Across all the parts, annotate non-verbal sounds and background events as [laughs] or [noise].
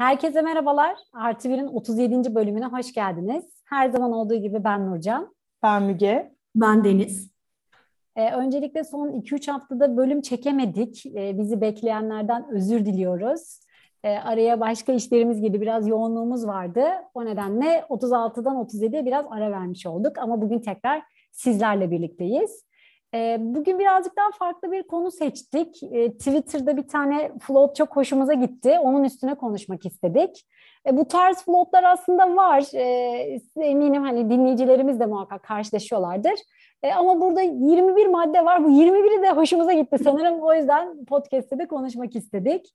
Herkese merhabalar. Artı Bir'in 37. bölümüne hoş geldiniz. Her zaman olduğu gibi ben Nurcan. Ben Müge. Ben Deniz. Ee, öncelikle son 2-3 haftada bölüm çekemedik. Ee, bizi bekleyenlerden özür diliyoruz. Ee, araya başka işlerimiz gibi biraz yoğunluğumuz vardı. O nedenle 36'dan 37'ye biraz ara vermiş olduk. Ama bugün tekrar sizlerle birlikteyiz. Bugün birazcık daha farklı bir konu seçtik. Twitter'da bir tane float çok hoşumuza gitti. Onun üstüne konuşmak istedik. Bu tarz floatlar aslında var. Eminim hani dinleyicilerimiz de muhakkak karşılaşıyorlardır. Ama burada 21 madde var. Bu 21'i de hoşumuza gitti sanırım. O yüzden podcast'te de konuşmak istedik.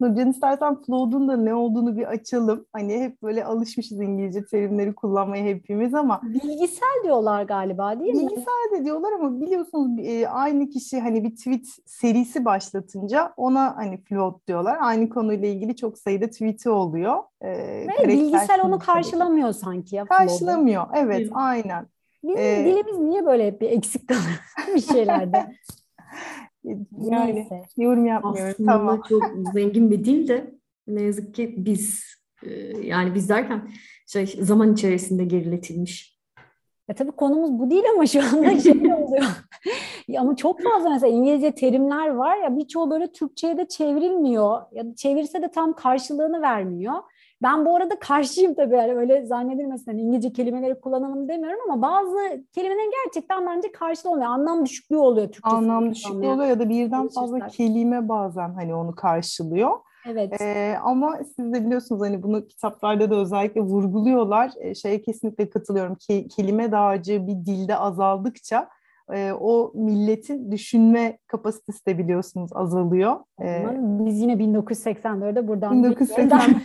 Nurcan istersen Flood'un da ne olduğunu bir açalım. Hani hep böyle alışmışız İngilizce terimleri kullanmaya hepimiz ama. Bilgisel diyorlar galiba değil mi? Bilgisel de diyorlar ama biliyorsunuz e, aynı kişi hani bir tweet serisi başlatınca ona hani Flood diyorlar. Aynı konuyla ilgili çok sayıda tweet'i oluyor. Ee, Ve bilgisel onu karşılamıyor sanki ya. Karşılamıyor evet aynen. Bizim ee, dilimiz niye böyle hep bir eksik kalır [laughs] bir şeylerde? [laughs] Yani Neyse. yorum yapmıyoruz. Aslında tamam. çok zengin bir dil de ne yazık ki biz e, yani biz derken şey zaman içerisinde geriletilmiş. Ya tabii konumuz bu değil ama şu anda şey [laughs] oluyor. ya ama çok fazla mesela İngilizce terimler var ya birçoğu böyle Türkçe'ye de çevrilmiyor. Ya da çevirse de tam karşılığını vermiyor. Ben bu arada karşıyım tabii yani öyle zannedilmesin. Yani İngilizce kelimeleri kullanalım demiyorum ama bazı kelimelerin gerçekten bence karşılığı olmuyor. Anlam düşüklüğü oluyor Türkçe. Anlam düşüklüğü oluyor ya da birden fazla kelime bazen hani onu karşılıyor. Evet. Ee, ama siz de biliyorsunuz hani bunu kitaplarda da özellikle vurguluyorlar. Ee, şeye kesinlikle katılıyorum. Ke- kelime dağarcığı bir dilde azaldıkça e, o milletin düşünme kapasitesi de biliyorsunuz azalıyor. E, Biz yine 1984'de buradan 1980 [laughs]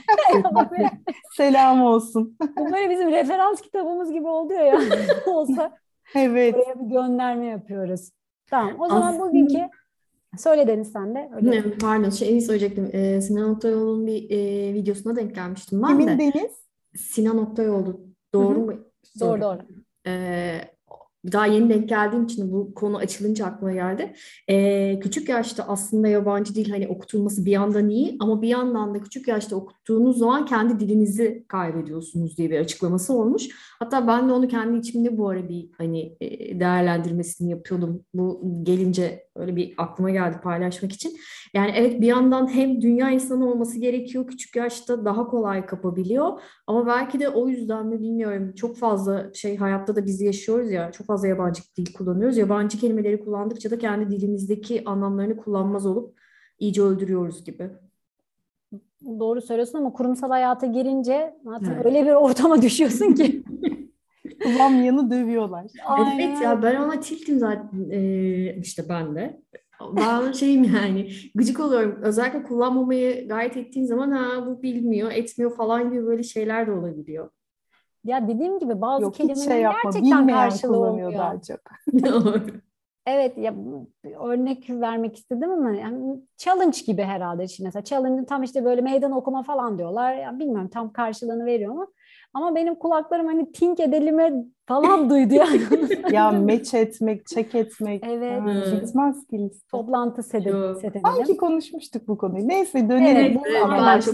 selam olsun. Bu böyle bizim referans kitabımız gibi oluyor ya. [laughs] Olsa evet. buraya bir gönderme yapıyoruz. Tamam o zaman Aslında... bugünkü Söyle Deniz sen de. Öyle. Ne, pardon şey söyleyecektim. Ee, Sinan Oktayol'un bir e, videosuna denk gelmiştim ben Kimin de. Deniz? Sinan Oktayol'du. Doğru mu? Doğru doğru. Ee, daha yeni denk geldiğim için bu konu açılınca aklıma geldi. Ee, küçük yaşta aslında yabancı dil hani okutulması bir yandan iyi ama bir yandan da küçük yaşta okuttuğunuz zaman kendi dilinizi kaybediyorsunuz diye bir açıklaması olmuş. Hatta ben de onu kendi içimde bu ara bir hani e, değerlendirmesini yapıyordum. Bu gelince öyle bir aklıma geldi paylaşmak için. Yani evet bir yandan hem dünya insanı olması gerekiyor küçük yaşta daha kolay kapabiliyor ama belki de o yüzden mi bilmiyorum çok fazla şey hayatta da biz yaşıyoruz ya çok fazla yabancı dil kullanıyoruz. Yabancı kelimeleri kullandıkça da kendi dilimizdeki anlamlarını kullanmaz olup iyice öldürüyoruz gibi. Doğru söylüyorsun ama kurumsal hayata girince zaten evet. öyle bir ortama [laughs] düşüyorsun ki. [laughs] [laughs] Kullanmayanı dövüyorlar. Aynen. Evet ya ben ona tiltim zaten ee, işte ben de. Ben şeyim yani gıcık oluyorum. Özellikle kullanmamayı gayet ettiğin zaman ha bu bilmiyor, etmiyor falan gibi böyle şeyler de olabiliyor. Ya dediğim gibi bazı Yok, kelimelerin şey yapma, gerçekten karşılığı olmuyor. Daha çok. evet ya örnek vermek istedim ama yani challenge gibi herhalde şimdi mesela challenge tam işte böyle meydan okuma falan diyorlar. Ya bilmiyorum tam karşılığını veriyor mu? Ama benim kulaklarım hani think edelime falan duydu yani. [laughs] ya [laughs] meç etmek, çek etmek. Evet. Bitmez ki Toplantı set edelim. Sanki konuşmuştuk bu konuyu. Neyse dönelim. Evet,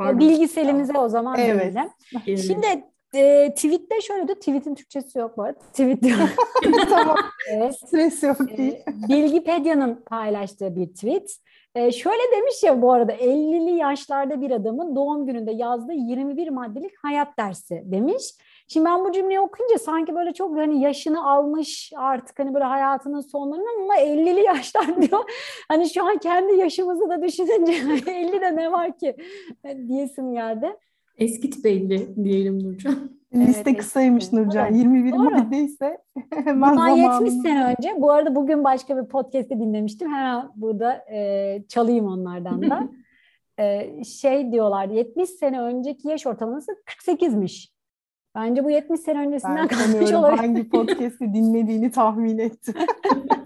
evet, bilgiselimize o zaman evet. dönelim. Şimdi e, tweette şöyle diyor. Tweet'in Türkçesi yok bu arada. Tweet diyor. [laughs] [laughs] tamam. evet. [laughs] Stres yok değil. E, Bilgipedia'nın paylaştığı bir tweet. E, şöyle demiş ya bu arada 50'li yaşlarda bir adamın doğum gününde yazdığı 21 maddelik hayat dersi demiş. Şimdi ben bu cümleyi okuyunca sanki böyle çok hani yaşını almış artık hani böyle hayatının sonlarına ama 50'li yaşlar diyor. Hani şu an kendi yaşımızı da düşününce 50'de ne var ki diyesim geldi. Eskit belli diyelim Nurcan. Liste evet, kısaymış Nurcan. Evet. 21 madde ise hemen Bundan 70 sene önce. Bu arada bugün başka bir podcast'te dinlemiştim. Hemen burada e, çalayım onlardan da. [laughs] e, şey diyorlar 70 sene önceki yaş ortalaması 48'miş. Bence bu 70 sene öncesinden [laughs] kalmış olabilir. Hangi podcast'i dinlediğini tahmin ettim. [laughs]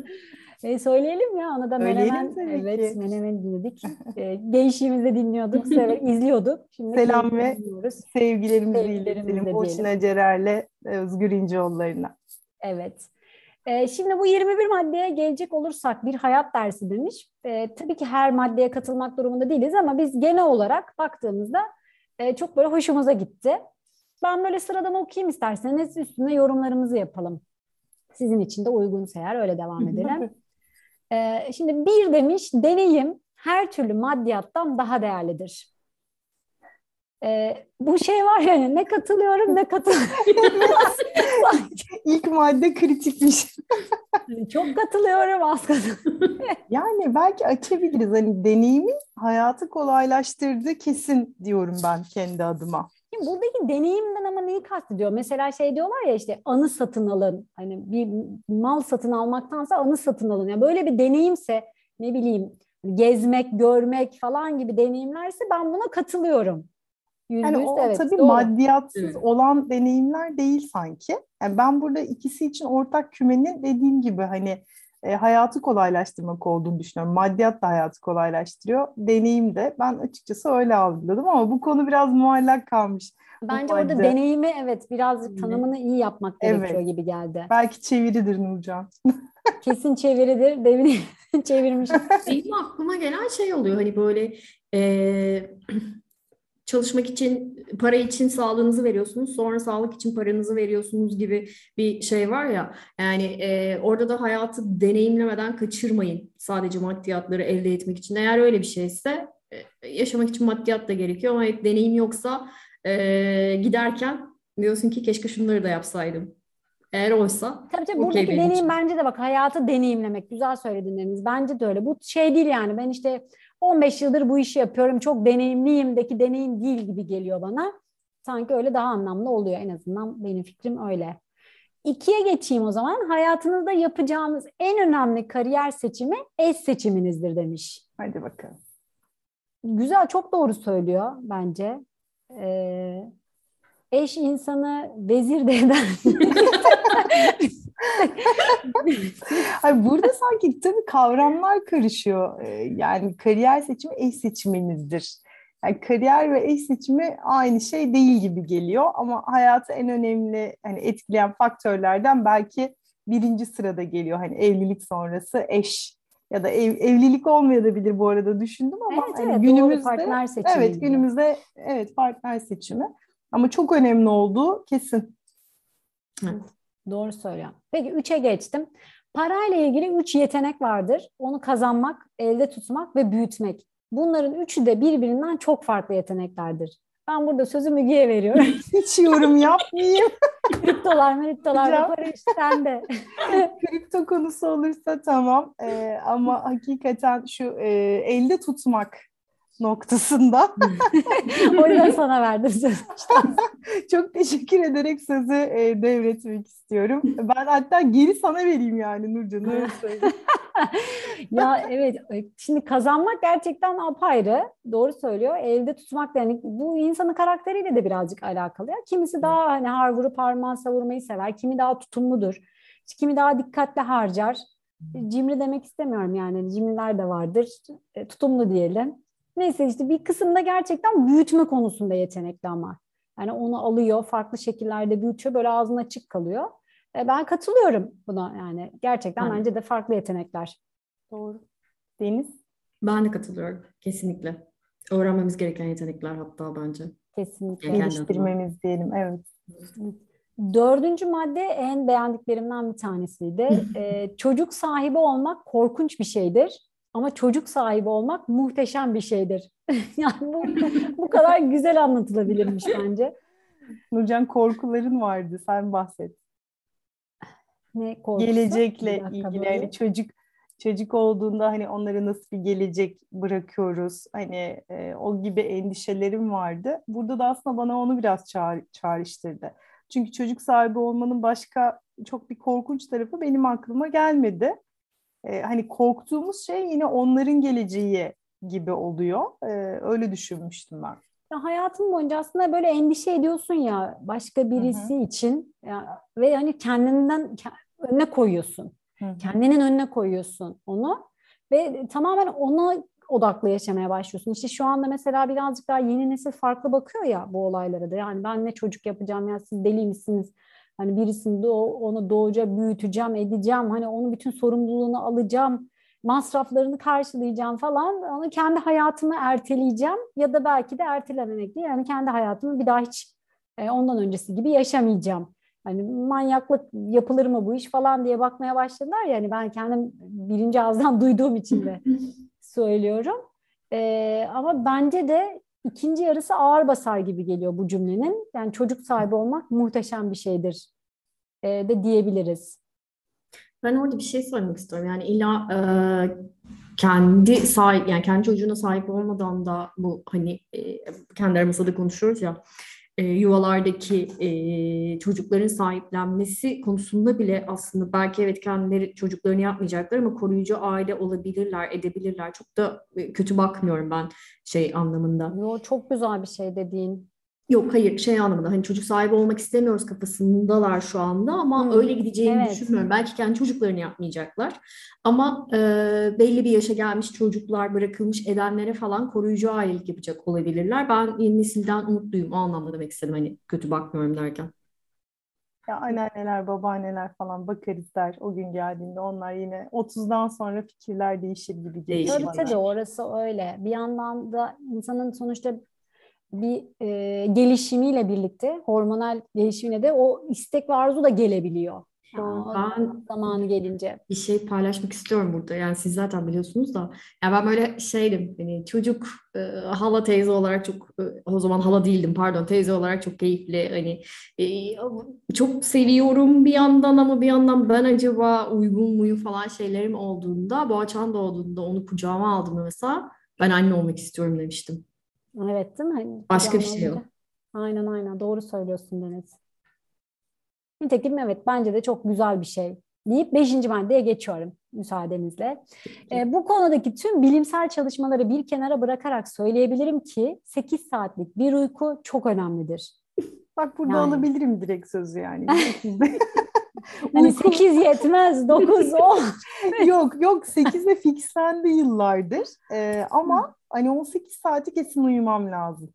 E, söyleyelim ya ona da Menemen. Evet ki. Menemen dinledik. E, gençliğimizde dinliyorduk, sever, [laughs] izliyorduk. Şimdi Selam ve sevgilerimizi, sevgilerimizi iletelim. Boşuna Cerer'le Özgür İnceoğulları'na. Evet. E, şimdi bu 21 maddeye gelecek olursak bir hayat dersi demiş. E, tabii ki her maddeye katılmak durumunda değiliz ama biz genel olarak baktığımızda e, çok böyle hoşumuza gitti. Ben böyle sıradan okuyayım isterseniz üstüne yorumlarımızı yapalım. Sizin için de uygunsa eğer öyle devam [laughs] edelim. Ee, şimdi bir demiş deneyim her türlü maddiyattan daha değerlidir. Ee, bu şey var yani ne katılıyorum ne katılmıyorum. [laughs] İlk madde kritikmiş. [laughs] Çok katılıyorum az katılıyorum. [laughs] yani belki açabiliriz. Hani deneyimin hayatı kolaylaştırdı kesin diyorum ben kendi adıma. Şimdi buradaki deneyimden ama neyi kastediyor? Mesela şey diyorlar ya işte anı satın alın. Hani bir mal satın almaktansa anı satın alın. Yani böyle bir deneyimse ne bileyim gezmek, görmek falan gibi deneyimlerse ben buna katılıyorum. Yüz yani o evet, tabii doğru. maddiyatsız evet. olan deneyimler değil sanki. Yani ben burada ikisi için ortak kümenin dediğim gibi hani e, hayatı kolaylaştırmak olduğunu düşünüyorum. Maddiyat da hayatı kolaylaştırıyor. Deneyim de ben açıkçası öyle algıladım ama bu konu biraz muallak kalmış. Bence orada deneyimi evet birazcık tanımını iyi yapmak gerekiyor evet. gibi geldi. Belki çeviridir Nurcan. [laughs] Kesin çeviridir. Devini [laughs] çevirmiş. Benim aklıma gelen şey oluyor hani böyle e, çalışmak için, para için sağlığınızı veriyorsunuz, sonra sağlık için paranızı veriyorsunuz gibi bir şey var ya. Yani e, orada da hayatı deneyimlemeden kaçırmayın sadece maddiyatları elde etmek için. Eğer öyle bir şeyse e, yaşamak için maddiyat da gerekiyor ama hep deneyim yoksa e, giderken diyorsun ki keşke şunları da yapsaydım. Eğer oysa Tabii tabii buradaki deneyim için. bence de bak hayatı deneyimlemek. Güzel söyledin Deniz. Bence de öyle. Bu şey değil yani ben işte 15 yıldır bu işi yapıyorum. Çok deneyimliyimdeki deneyim değil gibi geliyor bana. Sanki öyle daha anlamlı oluyor en azından benim fikrim öyle. İkiye geçeyim o zaman. Hayatınızda yapacağınız en önemli kariyer seçimi eş seçiminizdir demiş. Hadi bakalım. Güzel, çok doğru söylüyor bence. Ee, eş insanı vezir de eder. [laughs] [laughs] Hayır, burada sanki tabii kavramlar karışıyor. Ee, yani kariyer seçimi eş seçiminizdir. Yani kariyer ve eş seçimi aynı şey değil gibi geliyor ama hayatı en önemli hani etkileyen faktörlerden belki birinci sırada geliyor. Hani evlilik sonrası eş ya da ev, evlilik olmayabilir bu arada düşündüm ama evet, hani evet, günümüzde partner seçimi. Evet, günümüzde evet partner seçimi. Ama çok önemli olduğu kesin. Evet. Doğru söylüyorum. Peki üçe geçtim. Parayla ilgili üç yetenek vardır. Onu kazanmak, elde tutmak ve büyütmek. Bunların üçü de birbirinden çok farklı yeteneklerdir. Ben burada sözü Müge'ye veriyorum. [laughs] Hiç yorum yapmayayım. kriptolar, kriptolar para işte sende. [laughs] Kripto konusu olursa tamam. Ee, ama hakikaten şu e, elde tutmak noktasında. [laughs] o yüzden sana verdim sözü. [laughs] Çok teşekkür ederek sözü e, devretmek istiyorum. Ben hatta geri sana vereyim yani Nurcan öyle [laughs] ya evet e, şimdi kazanmak gerçekten apayrı. Doğru söylüyor. Elde tutmak yani bu insanın karakteriyle de birazcık alakalı. Ya. Kimisi daha hani har vurup parmağı savurmayı sever. Kimi daha tutumludur. Kimi daha dikkatli harcar. Cimri demek istemiyorum yani. Cimriler de vardır. E, tutumlu diyelim. Neyse işte bir kısımda gerçekten büyütme konusunda yetenekli ama. Yani onu alıyor, farklı şekillerde büyütüyor, böyle ağzına açık kalıyor. E, ben katılıyorum buna yani. Gerçekten evet. bence de farklı yetenekler. Doğru. Deniz? Ben de katılıyorum. Kesinlikle. Öğrenmemiz gereken yetenekler hatta bence. Kesinlikle. Geliştirmemiz diyelim, evet. Dördüncü madde en beğendiklerimden bir tanesiydi. ee, [laughs] çocuk sahibi olmak korkunç bir şeydir. Ama çocuk sahibi olmak muhteşem bir şeydir. [laughs] yani bu, bu kadar güzel anlatılabilirmiş bence. Nurcan korkuların vardı. Sen bahset. Ne korkusu? Gelecekle ilgili. Yani çocuk çocuk olduğunda hani onlara nasıl bir gelecek bırakıyoruz? Hani e, o gibi endişelerim vardı. Burada da aslında bana onu biraz çağır, çağrıştırdı. Çünkü çocuk sahibi olmanın başka çok bir korkunç tarafı benim aklıma gelmedi e, hani korktuğumuz şey yine onların geleceği gibi oluyor. E, öyle düşünmüştüm ben. Ya hayatın boyunca aslında böyle endişe ediyorsun ya başka birisi Hı-hı. için ya, ve hani kendinden önüne koyuyorsun. Hı-hı. Kendinin önüne koyuyorsun onu ve tamamen ona odaklı yaşamaya başlıyorsun. İşte şu anda mesela birazcık daha yeni nesil farklı bakıyor ya bu olaylara da. Yani ben ne çocuk yapacağım ya siz deli misiniz? Hani birisini de onu doğuca büyüteceğim, edeceğim. Hani onun bütün sorumluluğunu alacağım. masraflarını karşılayacağım falan. Onu kendi hayatımı erteleyeceğim ya da belki de ertelememek değil. Yani kendi hayatımı bir daha hiç e, ondan öncesi gibi yaşamayacağım. Hani manyaklık yapılır mı bu iş falan diye bakmaya başladılar ya. Yani ben kendim birinci ağızdan [laughs] duyduğum için de [laughs] söylüyorum. E, ama bence de ikinci yarısı ağır basar gibi geliyor bu cümlenin. Yani çocuk sahibi olmak muhteşem bir şeydir e, de diyebiliriz. Ben orada bir şey söylemek istiyorum. Yani illa e, kendi sahip yani kendi çocuğuna sahip olmadan da bu hani e, kendi aramızda da konuşuyoruz ya e, yuvalardaki e, çocukların sahiplenmesi konusunda bile aslında belki evet kendileri çocuklarını yapmayacaklar ama koruyucu aile olabilirler, edebilirler. Çok da e, kötü bakmıyorum ben şey anlamında. Yo, çok güzel bir şey dediğin. Yok hayır şey anlamında hani çocuk sahibi olmak istemiyoruz kafasındalar şu anda ama hmm, öyle gideceğini evet. düşünmüyorum. Belki kendi çocuklarını yapmayacaklar ama e, belli bir yaşa gelmiş çocuklar bırakılmış edenlere falan koruyucu ailelik yapacak olabilirler. Ben yeni nesilden umutluyum o anlamda demek istedim hani kötü bakmıyorum derken. Ya anneanneler, babaanneler falan bakarız der o gün geldiğinde onlar yine 30'dan sonra fikirler değişir gibi geliyor. Tabii tabii orası öyle. Bir yandan da insanın sonuçta bir e, gelişimiyle birlikte hormonal gelişimine de o istek ve arzu da gelebiliyor. Yani ben zamanı gelince. Bir şey paylaşmak istiyorum burada. Yani siz zaten biliyorsunuz da. Yani ben böyle şeydim. Hani çocuk e, hala teyze olarak çok e, o zaman hala değildim pardon teyze olarak çok keyifli. Hani e, çok seviyorum bir yandan ama bir yandan ben acaba uygun muyum falan şeylerim olduğunda Boğaçan doğduğunda onu kucağıma aldım mesela. Ben anne olmak istiyorum demiştim. Evet değil mi? Hani Başka bir şey yok. Aynen aynen doğru söylüyorsun Deniz. Nitekim evet bence de çok güzel bir şey deyip beşinci maddeye geçiyorum müsaadenizle. E, bu konudaki tüm bilimsel çalışmaları bir kenara bırakarak söyleyebilirim ki 8 saatlik bir uyku çok önemlidir. [laughs] Bak burada yani. alabilirim direkt sözü yani. [laughs] hani 8 yetmez, 9, 10. [laughs] yok yok 8 de fixlendi yıllardır. Ee, ama hani 18 saati kesin uyumam lazım.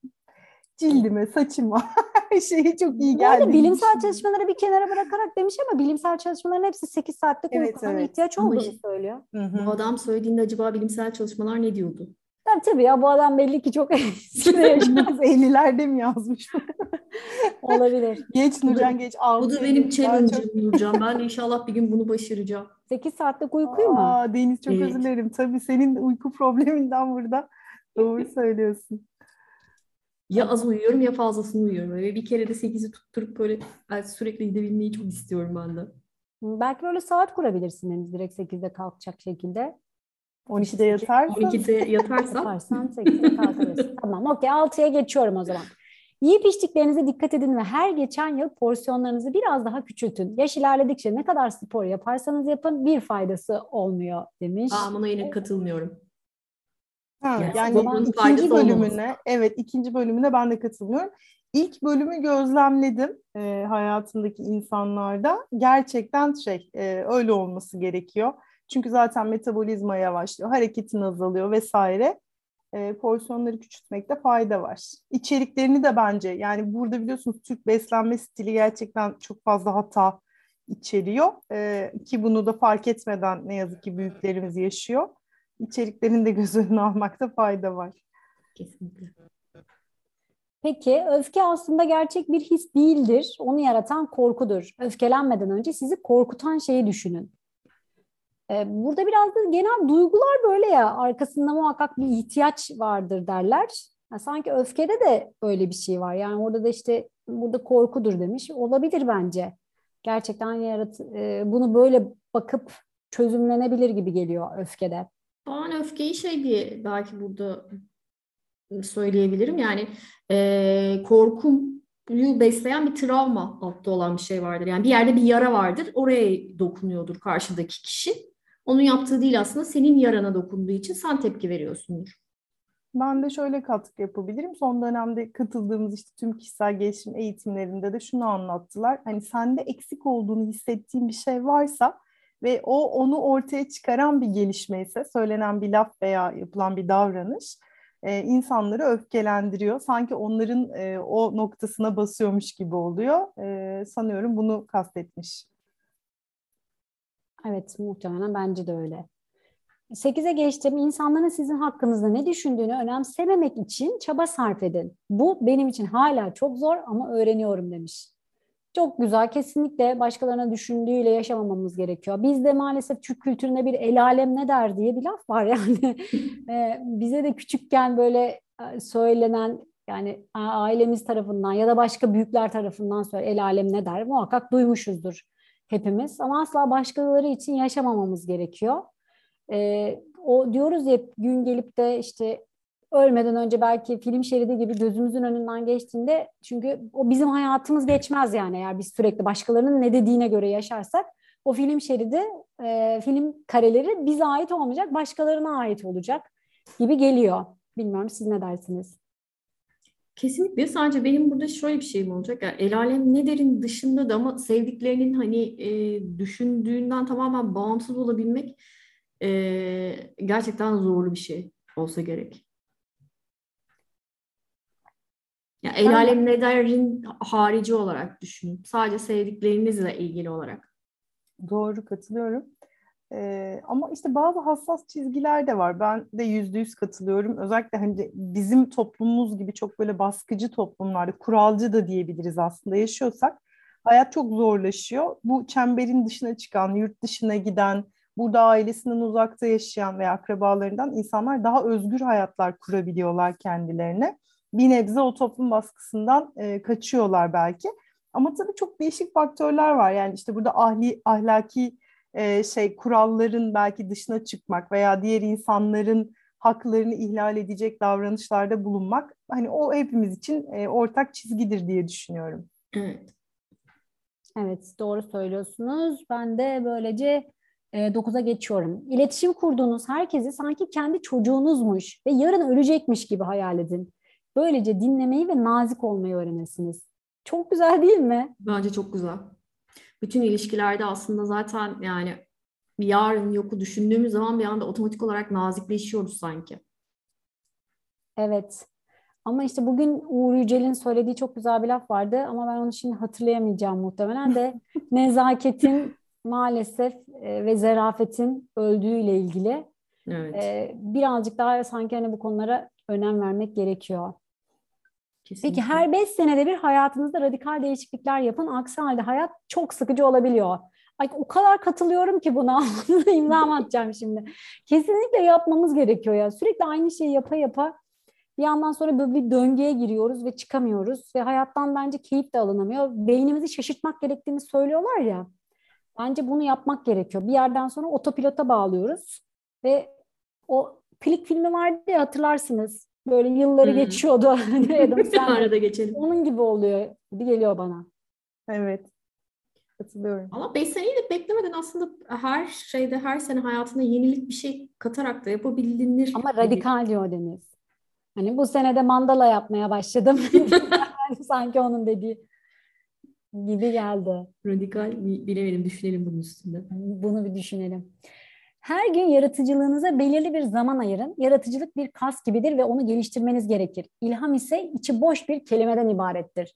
Cildime, saçıma, [laughs] her şeye çok iyi geldi. Yani bilimsel çalışmaları bir kenara bırakarak demiş ama bilimsel çalışmaların hepsi 8 saatlik evet, uykudan evet. ihtiyaç olduğunu ama söylüyor. Bu adam söylediğinde acaba bilimsel çalışmalar ne diyordu? Tabii tabii ya bu adam belli ki çok [laughs] eskide yaşamaz. 50'lerde mi yazmış? [laughs] Olabilir. Geç Nurcan geç. Bu da benim challenge'ım çok... Nurcan. Ben inşallah bir gün bunu başaracağım. 8 saatlik uykuyu mu? Aa, Deniz çok evet. özür dilerim. Tabii senin uyku probleminden burada. Doğru söylüyorsun. Ya az uyuyorum ya fazlasını uyuyorum. Ve bir kere de 8'i tutturup böyle sürekli gidebilmeyi çok istiyorum ben de. Belki böyle saat kurabilirsin Deniz direkt 8'de kalkacak şekilde. 12'de yatarsan. 12'de yatarsan. Yatarsan 8'de kalkarsın. [laughs] tamam okey 6'ya geçiyorum o zaman. Yiyip içtiklerinize dikkat edin ve her geçen yıl porsiyonlarınızı biraz daha küçültün. Yaş ilerledikçe ne kadar spor yaparsanız yapın bir faydası olmuyor demiş. Aa, buna yine katılmıyorum. Ha, yani, yani ikinci bölümüne, olmaması. evet ikinci bölümüne ben de katılmıyorum. İlk bölümü gözlemledim e, hayatındaki insanlarda. Gerçekten şey e, öyle olması gerekiyor. Çünkü zaten metabolizma yavaşlıyor, hareketin azalıyor vesaire. E, porsiyonları küçültmekte fayda var. İçeriklerini de bence yani burada biliyorsunuz Türk beslenme stili gerçekten çok fazla hata içeriyor. E, ki bunu da fark etmeden ne yazık ki büyüklerimiz yaşıyor. İçeriklerini de göz önüne almakta fayda var. Kesinlikle. Peki öfke aslında gerçek bir his değildir. Onu yaratan korkudur. Öfkelenmeden önce sizi korkutan şeyi düşünün. Ee, burada biraz da genel duygular böyle ya arkasında muhakkak bir ihtiyaç vardır derler. Yani sanki öfkede de öyle bir şey var. Yani orada da işte burada korkudur demiş. Olabilir bence. Gerçekten yarat e, bunu böyle bakıp çözümlenebilir gibi geliyor öfkede. Ben öfkeyi şey diye belki burada söyleyebilirim. Yani e, korkum besleyen bir travma altta olan bir şey vardır. Yani bir yerde bir yara vardır. Oraya dokunuyordur karşıdaki kişi. Onun yaptığı değil aslında senin yarana dokunduğu için sen tepki veriyorsundur. Ben de şöyle katkı yapabilirim. Son dönemde katıldığımız işte tüm kişisel gelişim eğitimlerinde de şunu anlattılar. Hani sende eksik olduğunu hissettiğin bir şey varsa ve o onu ortaya çıkaran bir gelişme ise söylenen bir laf veya yapılan bir davranış e, insanları öfkelendiriyor. Sanki onların e, o noktasına basıyormuş gibi oluyor. E, sanıyorum bunu kastetmiş. Evet muhtemelen bence de öyle. 8'e geçtim. İnsanların sizin hakkınızda ne düşündüğünü önemsememek için çaba sarf edin. Bu benim için hala çok zor ama öğreniyorum demiş. Çok güzel. Kesinlikle başkalarına düşündüğüyle yaşamamamız gerekiyor. Bizde maalesef Türk kültüründe bir el alem ne der diye bir laf var [laughs] yani. [laughs] Bize de küçükken böyle e, söylenen yani ailemiz tarafından ya da başka büyükler tarafından söyle el alem ne der muhakkak duymuşuzdur hepimiz. Ama asla başkaları için yaşamamamız gerekiyor. Ee, o diyoruz ya gün gelip de işte ölmeden önce belki film şeridi gibi gözümüzün önünden geçtiğinde çünkü o bizim hayatımız geçmez yani eğer biz sürekli başkalarının ne dediğine göre yaşarsak o film şeridi, e, film kareleri bize ait olmayacak, başkalarına ait olacak gibi geliyor. Bilmiyorum siz ne dersiniz? Kesinlikle. Sadece benim burada şöyle bir şeyim olacak. Yani el alem ne derin dışında da ama sevdiklerinin hani e, düşündüğünden tamamen bağımsız olabilmek e, gerçekten zorlu bir şey olsa gerek. Yani el alem ne derin harici olarak düşün. Sadece sevdiklerinizle ilgili olarak. Doğru katılıyorum. Ee, ama işte bazı hassas çizgiler de var. Ben de yüzde yüz katılıyorum. Özellikle hani bizim toplumumuz gibi çok böyle baskıcı toplumlarda, kuralcı da diyebiliriz aslında yaşıyorsak hayat çok zorlaşıyor. Bu çemberin dışına çıkan, yurt dışına giden, burada ailesinden uzakta yaşayan veya akrabalarından insanlar daha özgür hayatlar kurabiliyorlar kendilerine bir nebze o toplum baskısından e, kaçıyorlar belki. Ama tabii çok değişik faktörler var. Yani işte burada ahli, ahlaki e, şey kuralların belki dışına çıkmak veya diğer insanların haklarını ihlal edecek davranışlarda bulunmak hani o hepimiz için e, ortak çizgidir diye düşünüyorum. Evet. Evet doğru söylüyorsunuz. Ben de böylece e, 9'a geçiyorum. İletişim kurduğunuz herkesi sanki kendi çocuğunuzmuş ve yarın ölecekmiş gibi hayal edin. Böylece dinlemeyi ve nazik olmayı öğrenirsiniz. Çok güzel değil mi? Bence çok güzel. Bütün ilişkilerde aslında zaten yani yarın yoku düşündüğümüz zaman bir anda otomatik olarak nazikleşiyoruz sanki. Evet. Ama işte bugün Uğur Yücel'in söylediği çok güzel bir laf vardı ama ben onu şimdi hatırlayamayacağım muhtemelen de [laughs] nezaketin maalesef e, ve zerafetin öldüğüyle ilgili. Evet. E, birazcık daha sanki hani bu konulara önem vermek gerekiyor. Kesinlikle. Peki her beş senede bir hayatınızda radikal değişiklikler yapın. Aksi halde hayat çok sıkıcı olabiliyor. Ay o kadar katılıyorum ki buna. [laughs] İmza atacağım şimdi. Kesinlikle yapmamız gerekiyor ya. Sürekli aynı şeyi yapa yapa bir yandan sonra böyle bir döngüye giriyoruz ve çıkamıyoruz ve hayattan bence keyif de alınamıyor. Beynimizi şaşırtmak gerektiğini söylüyorlar ya. Bence bunu yapmak gerekiyor. Bir yerden sonra otopilota bağlıyoruz ve o Klik filmi vardı ya hatırlarsınız. Böyle yılları hmm. geçiyordu. [laughs] Adam [laughs] Arada geçelim. Onun gibi oluyor gibi geliyor bana. Evet. Katılıyorum. Ama 5 seneyi de beklemeden aslında her şeyde her sene hayatına yenilik bir şey katarak da yapabilir. Ama radikal diyor Deniz. Hani bu senede mandala yapmaya başladım. [laughs] Sanki onun dediği gibi geldi. Radikal bilemedim düşünelim bunun üstünde. Bunu bir düşünelim. Her gün yaratıcılığınıza belirli bir zaman ayırın. Yaratıcılık bir kas gibidir ve onu geliştirmeniz gerekir. İlham ise içi boş bir kelimeden ibarettir.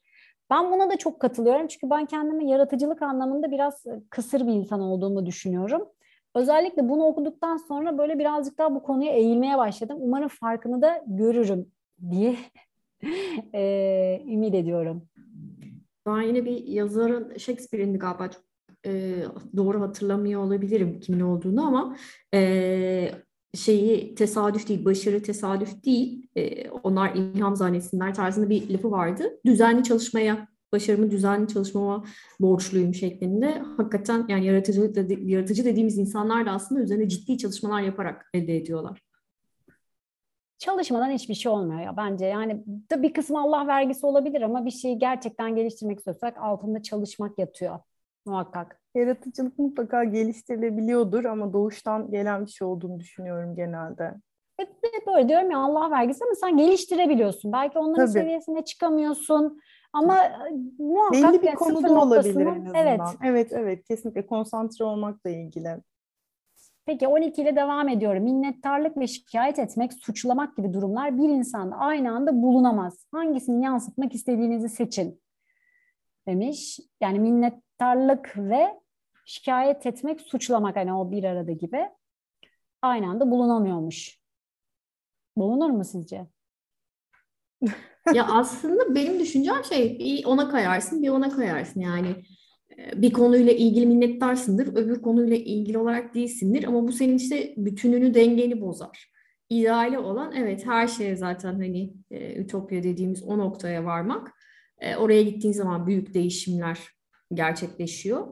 Ben buna da çok katılıyorum çünkü ben kendimi yaratıcılık anlamında biraz kısır bir insan olduğumu düşünüyorum. Özellikle bunu okuduktan sonra böyle birazcık daha bu konuya eğilmeye başladım. Umarım farkını da görürüm diye [laughs] e, ümit ediyorum. Ben yine bir yazarın Shakespeare'in galiba çok e, doğru hatırlamıyor olabilirim kimin olduğunu ama e, şeyi tesadüf değil, başarı tesadüf değil. E, onlar ilham zannetsinler tarzında bir lafı vardı. Düzenli çalışmaya, başarımı düzenli çalışmama borçluyum şeklinde. Hakikaten yani yaratıcı, yaratıcı dediğimiz insanlar da aslında üzerine ciddi çalışmalar yaparak elde ediyorlar çalışmadan hiçbir şey olmuyor ya bence. Yani bir kısmı Allah vergisi olabilir ama bir şeyi gerçekten geliştirmek istiyorsak altında çalışmak yatıyor. Muhakkak. Yaratıcılık mutlaka geliştirilebiliyordur ama doğuştan gelen bir şey olduğunu düşünüyorum genelde. Evet, böyle diyorum ya Allah vergisi ama sen geliştirebiliyorsun. Belki onların Tabii. seviyesine çıkamıyorsun ama e, muhakkak belli bir konuda olabilir en azından. Evet. evet, evet kesinlikle konsantre olmakla ilgili. Peki 12 ile devam ediyorum. Minnettarlık ve şikayet etmek, suçlamak gibi durumlar bir insanda aynı anda bulunamaz. Hangisini yansıtmak istediğinizi seçin demiş. Yani minnet minnettarlık ve şikayet etmek, suçlamak hani o bir arada gibi. aynı anda bulunamıyormuş. Bulunur mu sizce? ya aslında benim düşüncem şey bir ona kayarsın bir ona kayarsın yani e, bir konuyla ilgili minnettarsındır öbür konuyla ilgili olarak değilsindir ama bu senin işte bütününü dengeni bozar. İdeali olan evet her şeye zaten hani e, ütopya dediğimiz o noktaya varmak. E, oraya gittiğin zaman büyük değişimler gerçekleşiyor.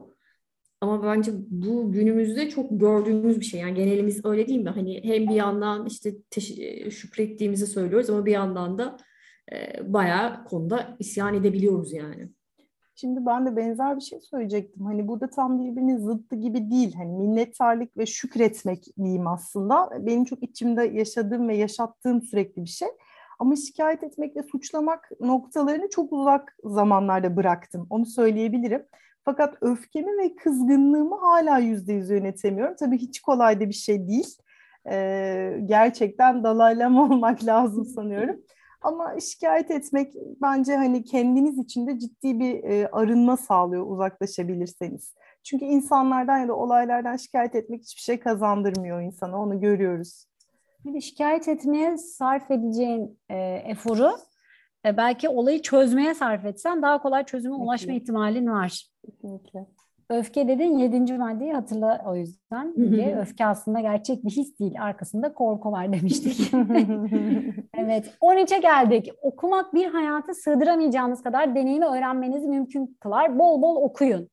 Ama bence bu günümüzde çok gördüğümüz bir şey. Yani genelimiz öyle değil mi? Hani hem bir yandan işte teş- şükrettiğimizi söylüyoruz ama bir yandan da e, bayağı konuda isyan edebiliyoruz yani. Şimdi ben de benzer bir şey söyleyecektim. Hani burada tam birbirinin zıttı gibi değil. Hani minnettarlık ve şükretmek diyeyim aslında. Benim çok içimde yaşadığım ve yaşattığım sürekli bir şey. Ama şikayet etmek ve suçlamak noktalarını çok uzak zamanlarda bıraktım. Onu söyleyebilirim. Fakat öfkemi ve kızgınlığımı hala yüzde yüz yönetemiyorum. Tabii hiç kolay da bir şey değil. Ee, gerçekten dalaylama [laughs] olmak lazım sanıyorum. Ama şikayet etmek bence hani kendiniz için de ciddi bir e, arınma sağlıyor uzaklaşabilirseniz. Çünkü insanlardan ya da olaylardan şikayet etmek hiçbir şey kazandırmıyor insana. Onu görüyoruz. Bir şikayet etmeye sarf edeceğin e, eforu e, belki olayı çözmeye sarf etsen daha kolay çözüme ulaşma ihtimalin var. Kesinlikle. Öfke dedin yedinci maddeyi hatırla o yüzden. Diye. Öfke aslında gerçek bir his değil. Arkasında korku var demiştik. [laughs] evet. 13'e geldik. Okumak bir hayatı sığdıramayacağınız kadar deneyimi öğrenmenizi mümkün kılar. Bol bol okuyun.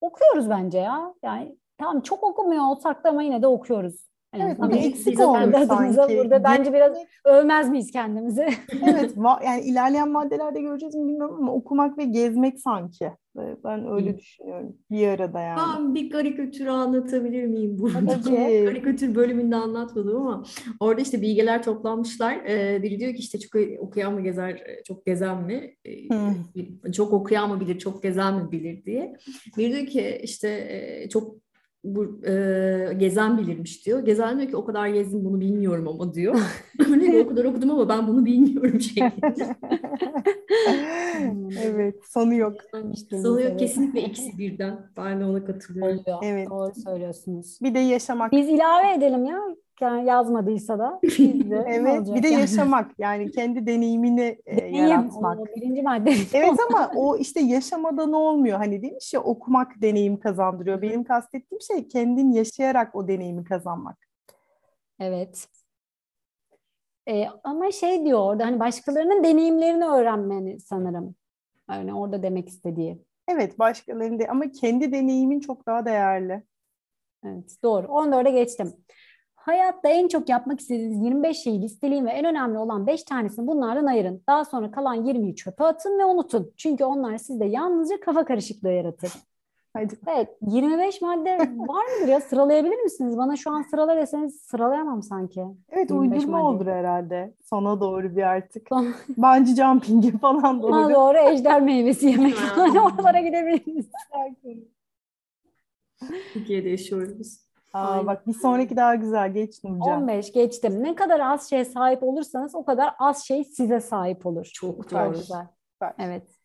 Okuyoruz bence ya. Yani tamam çok okumuyor olsak da ama yine de okuyoruz. En evet, bir eksik olmuş sanki. Burada bence biraz övmez miyiz kendimizi? [laughs] evet, yani ilerleyen maddelerde göreceğiz mi bilmiyorum ama okumak ve gezmek sanki. Ben öyle düşünüyorum. Bir arada yani. Ben bir karikatürü anlatabilir miyim burada? [laughs] Karikatür bölümünde anlatmadım ama orada işte bilgiler toplanmışlar. Ee, biri diyor ki işte çok okuyan mı gezer, çok gezen mi? Hmm. Çok okuyan mı bilir, çok gezen mi bilir diye. Biri diyor ki işte çok bu e, gezen bilirmiş diyor. Gezen diyor ki o kadar gezdim bunu bilmiyorum ama diyor. [laughs] Öyle o kadar okudum ama ben bunu bilmiyorum [laughs] şeklinde. [laughs] evet sonu yok. Sonu yok kesinlikle ikisi birden. Ben de ona katılıyorum. Oluyor. Evet. Doğru söylüyorsunuz. Bir de yaşamak. Biz ilave edelim ya yani yazmadıysa da. [laughs] De, evet bir de yani. yaşamak yani kendi deneyimini e, yaratmak. O, birinci madde. evet ama o işte yaşamadan olmuyor. Hani demiş ya okumak deneyim kazandırıyor. Benim kastettiğim şey kendin yaşayarak o deneyimi kazanmak. Evet. Ee, ama şey diyor orada hani başkalarının deneyimlerini öğrenmeni sanırım. Yani orada demek istediği. Evet başkalarının de ama kendi deneyimin çok daha değerli. Evet doğru. 14'e geçtim. Hayatta en çok yapmak istediğiniz 25 şeyi listeleyin ve en önemli olan 5 tanesini bunlardan ayırın. Daha sonra kalan 20'yi çöpe atın ve unutun. Çünkü onlar sizde yalnızca kafa karışıklığı yaratır. [laughs] Hadi. Evet, 25 madde var mıdır ya? Sıralayabilir misiniz? Bana şu an sırala deseniz sıralayamam sanki. Evet, uydurma madde. olur herhalde. Sona doğru bir artık. [laughs] Bungee jumping'e falan doğru. Sona doğru ejder meyvesi yemek falan [laughs] oralara gidebiliriz. Türkiye'de yaşıyoruz. Aa, bak bir sonraki daha güzel geç Nurcan. 15 geçtim. Ne kadar az şeye sahip olursanız o kadar az şey size sahip olur. Çok doğru. Güzel. Evet.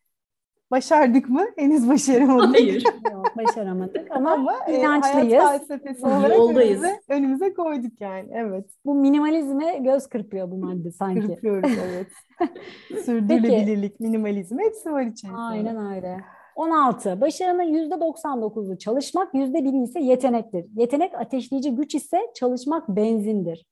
Başardık mı? Henüz başaramadık. Hayır. [laughs] Yok, başaramadık ama, ama inançlıyız. E, hayat felsefesi olarak Yoldayız. Önümüze, önümüze koyduk yani. Evet. Bu minimalizme göz kırpıyor bu madde sanki. Kırpıyoruz evet. [laughs] Sürdürülebilirlik, minimalizm hepsi var içerisinde. Aynen öyle. 16. Başarının %99'u çalışmak, %1'i ise yetenektir. Yetenek ateşleyici güç ise çalışmak benzindir.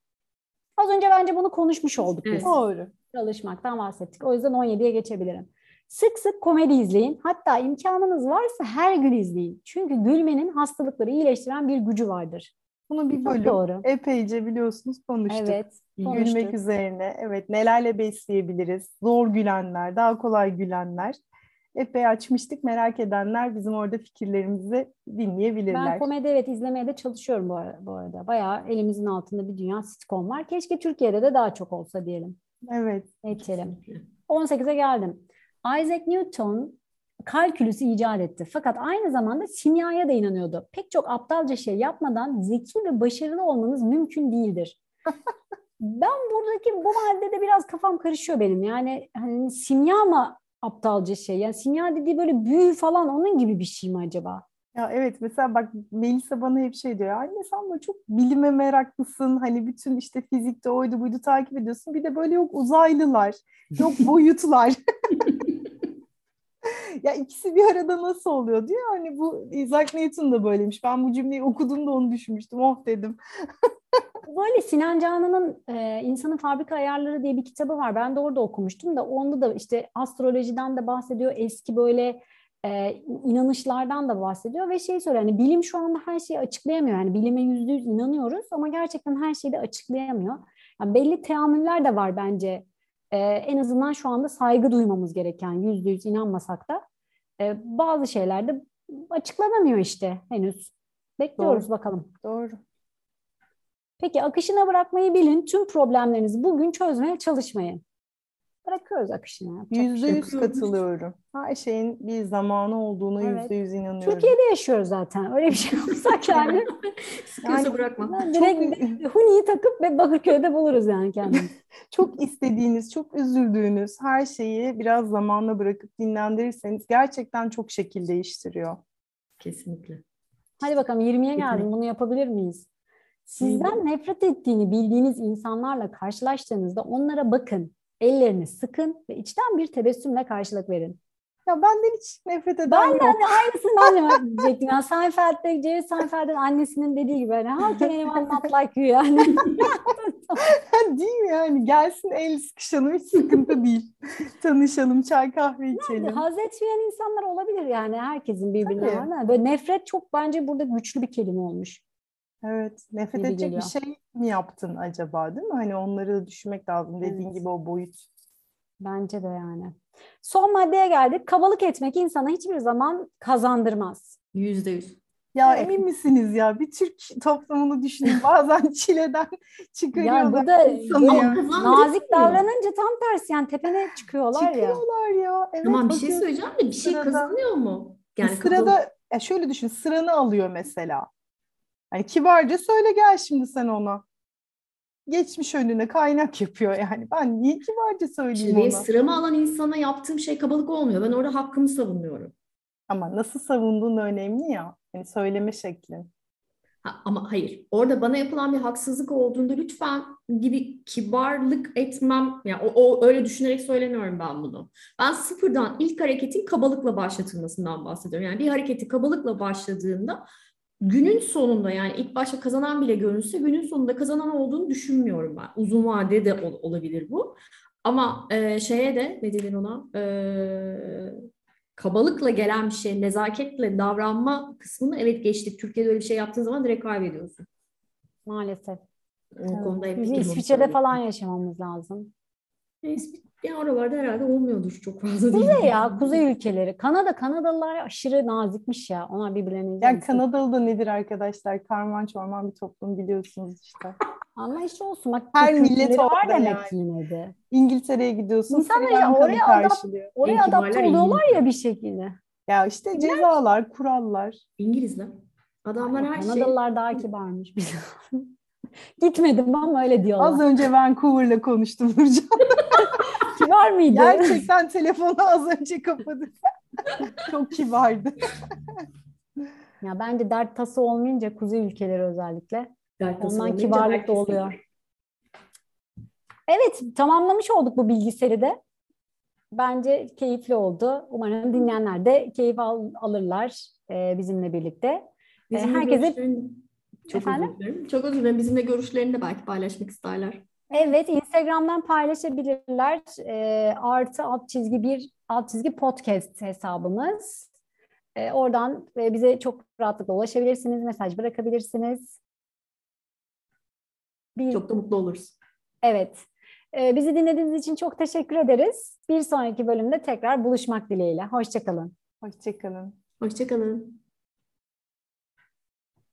Az önce bence bunu konuşmuş olduk biz. Doğru. Çalışmaktan bahsettik. O yüzden 17'ye geçebilirim. Sık sık komedi izleyin. Hatta imkanınız varsa her gün izleyin. Çünkü gülmenin hastalıkları iyileştiren bir gücü vardır. Bunu bir bölüm doğru. epeyce biliyorsunuz konuştuk. Evet. Konuştuk. Gülmek üzerine. Evet nelerle besleyebiliriz? Zor gülenler, daha kolay gülenler epey açmıştık. Merak edenler bizim orada fikirlerimizi dinleyebilirler. Ben komedi evet izlemeye de çalışıyorum bu arada. Bu arada. Bayağı elimizin altında bir dünya sitcom var. Keşke Türkiye'de de daha çok olsa diyelim. Evet. Geçelim. 18'e geldim. Isaac Newton kalkülüsü icat etti. Fakat aynı zamanda simyaya da inanıyordu. Pek çok aptalca şey yapmadan zeki ve başarılı olmanız mümkün değildir. [laughs] ben buradaki bu maddede biraz kafam karışıyor benim. Yani hani simya mı aptalca şey. Yani simya dediği böyle büyü falan onun gibi bir şey mi acaba? Ya evet mesela bak Melisa bana hep şey diyor. Anne sen böyle çok bilime meraklısın. Hani bütün işte fizikte oydu buydu takip ediyorsun. Bir de böyle yok uzaylılar, yok [laughs] boyutlar. [laughs] ya ikisi bir arada nasıl oluyor diyor. Hani bu Isaac Newton da böyleymiş. Ben bu cümleyi okuduğumda onu düşünmüştüm. Oh dedim. Böyle Sinan Canan'ın e, İnsanın Fabrika Ayarları diye bir kitabı var. Ben de orada okumuştum da onda da işte astrolojiden de bahsediyor. Eski böyle e, inanışlardan da bahsediyor ve şey söylüyor hani bilim şu anda her şeyi açıklayamıyor. Yani bilime yüzde yüz inanıyoruz ama gerçekten her şeyi de açıklayamıyor. Yani belli teamüller de var bence. E, en azından şu anda saygı duymamız gereken yüzde yüz inanmasak da e, bazı şeyler de açıklanamıyor işte henüz. Bekliyoruz Doğru. bakalım. Doğru. Peki akışına bırakmayı bilin. Tüm problemlerinizi bugün çözmeye çalışmayın. Bırakıyoruz akışına. bir Yüzde şey yüz katılıyorum. Her şeyin bir zamanı olduğunu Evet. yüzde yüz inanıyorum. Türkiye'de yaşıyoruz zaten. Öyle bir şey olsak [laughs] yani. Sıkıyorsa Yani- bırakma. direkt huniyi takıp ve Bakırköy'de buluruz yani kendimizi. [laughs] çok istediğiniz, çok üzüldüğünüz her şeyi biraz zamanla bırakıp dinlendirirseniz gerçekten çok şekil değiştiriyor. Kesinlikle. Hadi bakalım 20'ye Yetenek. geldim. Bunu yapabilir miyiz? Sizden nefret ettiğini bildiğiniz insanlarla karşılaştığınızda onlara bakın, ellerini sıkın ve içten bir tebessümle karşılık verin. Ya benden hiç nefret eden Ben yok. de hani aynısını ben de diyecektim. Yani Seinfeld'de, Jerry Seinfeld'in annesinin dediği gibi hani how can anyone not [laughs] like you yani. [laughs] Değil mi yani? Gelsin el sıkışalım hiç sıkıntı değil. Tanışalım, çay kahve içelim. Haz etmeyen insanlar olabilir yani herkesin birbirine var. Böyle nefret çok bence burada güçlü bir kelime olmuş. Evet, nefret Gibi edecek geliyor. bir şey mi yaptın acaba değil mi? Hani onları da düşünmek lazım. Dediğin Evet. gibi o boyut. Bence de yani. Son maddeye geldik. Kabalık etmek insana hiçbir zaman kazandırmaz. Yüzde yüz. Ya Evet. emin misiniz ya? Bir Türk toplumunu düşünün. [laughs] Bazen çileden çıkarıyorlar. Ya. Kazandırmıyor. nazik davranınca tam tersi yani tepene çıkıyorlar ya. Çıkıyorlar ya. Evet, Tamam bir şey söyleyeceğim de bir şey sırada- kazanıyor mu? Yani sırada ya şöyle düşün. Sıranı alıyor mesela. Hani kibarca söyle gel şimdi sen ona. Geçmiş önüne kaynak yapıyor yani. Ben niye kibarca söyleyeyim Şimdi ona? sıramı alan insana yaptığım şey kabalık olmuyor. Ben orada hakkımı savunuyorum. Ama nasıl savunduğun önemli ya. Yani söyleme şeklin. Ha, ama hayır. Orada bana yapılan bir haksızlık olduğunda lütfen gibi kibarlık etmem. Yani o, o öyle düşünerek söylemiyorum ben bunu. Ben sıfırdan ilk hareketin kabalıkla başlatılmasından bahsediyorum. Yani bir hareketi kabalıkla başladığında günün sonunda yani ilk başta kazanan bile görünse günün sonunda kazanan olduğunu düşünmüyorum ben. Uzun vadede de ol- olabilir bu. Ama e, şeye de ne denir ona? E, kabalıkla gelen bir şey, nezaketle davranma kısmını evet geçtik. Türkiye'de öyle bir şey yaptığın zaman direkt kaybediyorsun. Maalesef. O Evet. konuda hep Biz İsviçre'de falan yaşamamız lazım. Neyse, yani oralarda herhalde olmuyordur çok fazla değil. Kuzey ya, kuzey ülkeleri. Kanada, Kanadalılar aşırı nazikmiş ya. Onlar birbirlerine Ya. Kanadalı da nedir arkadaşlar? Karman çorman bir toplum biliyorsunuz işte. Anlayışlı olsun. Bak Her millet var demek yani. ki yine de. İngiltere'ye gidiyorsun. İnsanlar ya oraya karşılıyor. Oraya adapte oluyorlar İngiliz. ya bir şekilde. Ya işte cezalar, kurallar. İngilizler. Adamlar her şey. Kanadalılar daha kibarmış. [laughs] Gitmedim ama öyle diyorlar. Az önce Vancouver'la konuştum Nurcan. [laughs] Kibar mıydı? Gerçekten telefonu az önce kapadı. [laughs] Çok kibardı. Ya bence dert tası olmayınca kuzey ülkeleri özellikle. Dertası Ondan kibarlık da oluyor. Evet, tamamlamış olduk bu bilgisayarı da. Bence keyifli oldu. Umarım dinleyenler de keyif al- alırlar e, bizimle birlikte. Bizimle herkese- çok Efendim? özür dilerim. Çok özür dilerim. Bizimle görüşlerini de belki paylaşmak isterler. Evet, Instagram'dan paylaşabilirler. E, artı alt çizgi bir alt çizgi podcast hesabımız. E, oradan e, bize çok rahatlıkla ulaşabilirsiniz, mesaj bırakabilirsiniz. Bir, Çok da mutlu oluruz. Evet. E, bizi dinlediğiniz için çok teşekkür ederiz. Bir sonraki bölümde tekrar buluşmak dileğiyle. Hoşçakalın. Hoşçakalın. Hoşçakalın.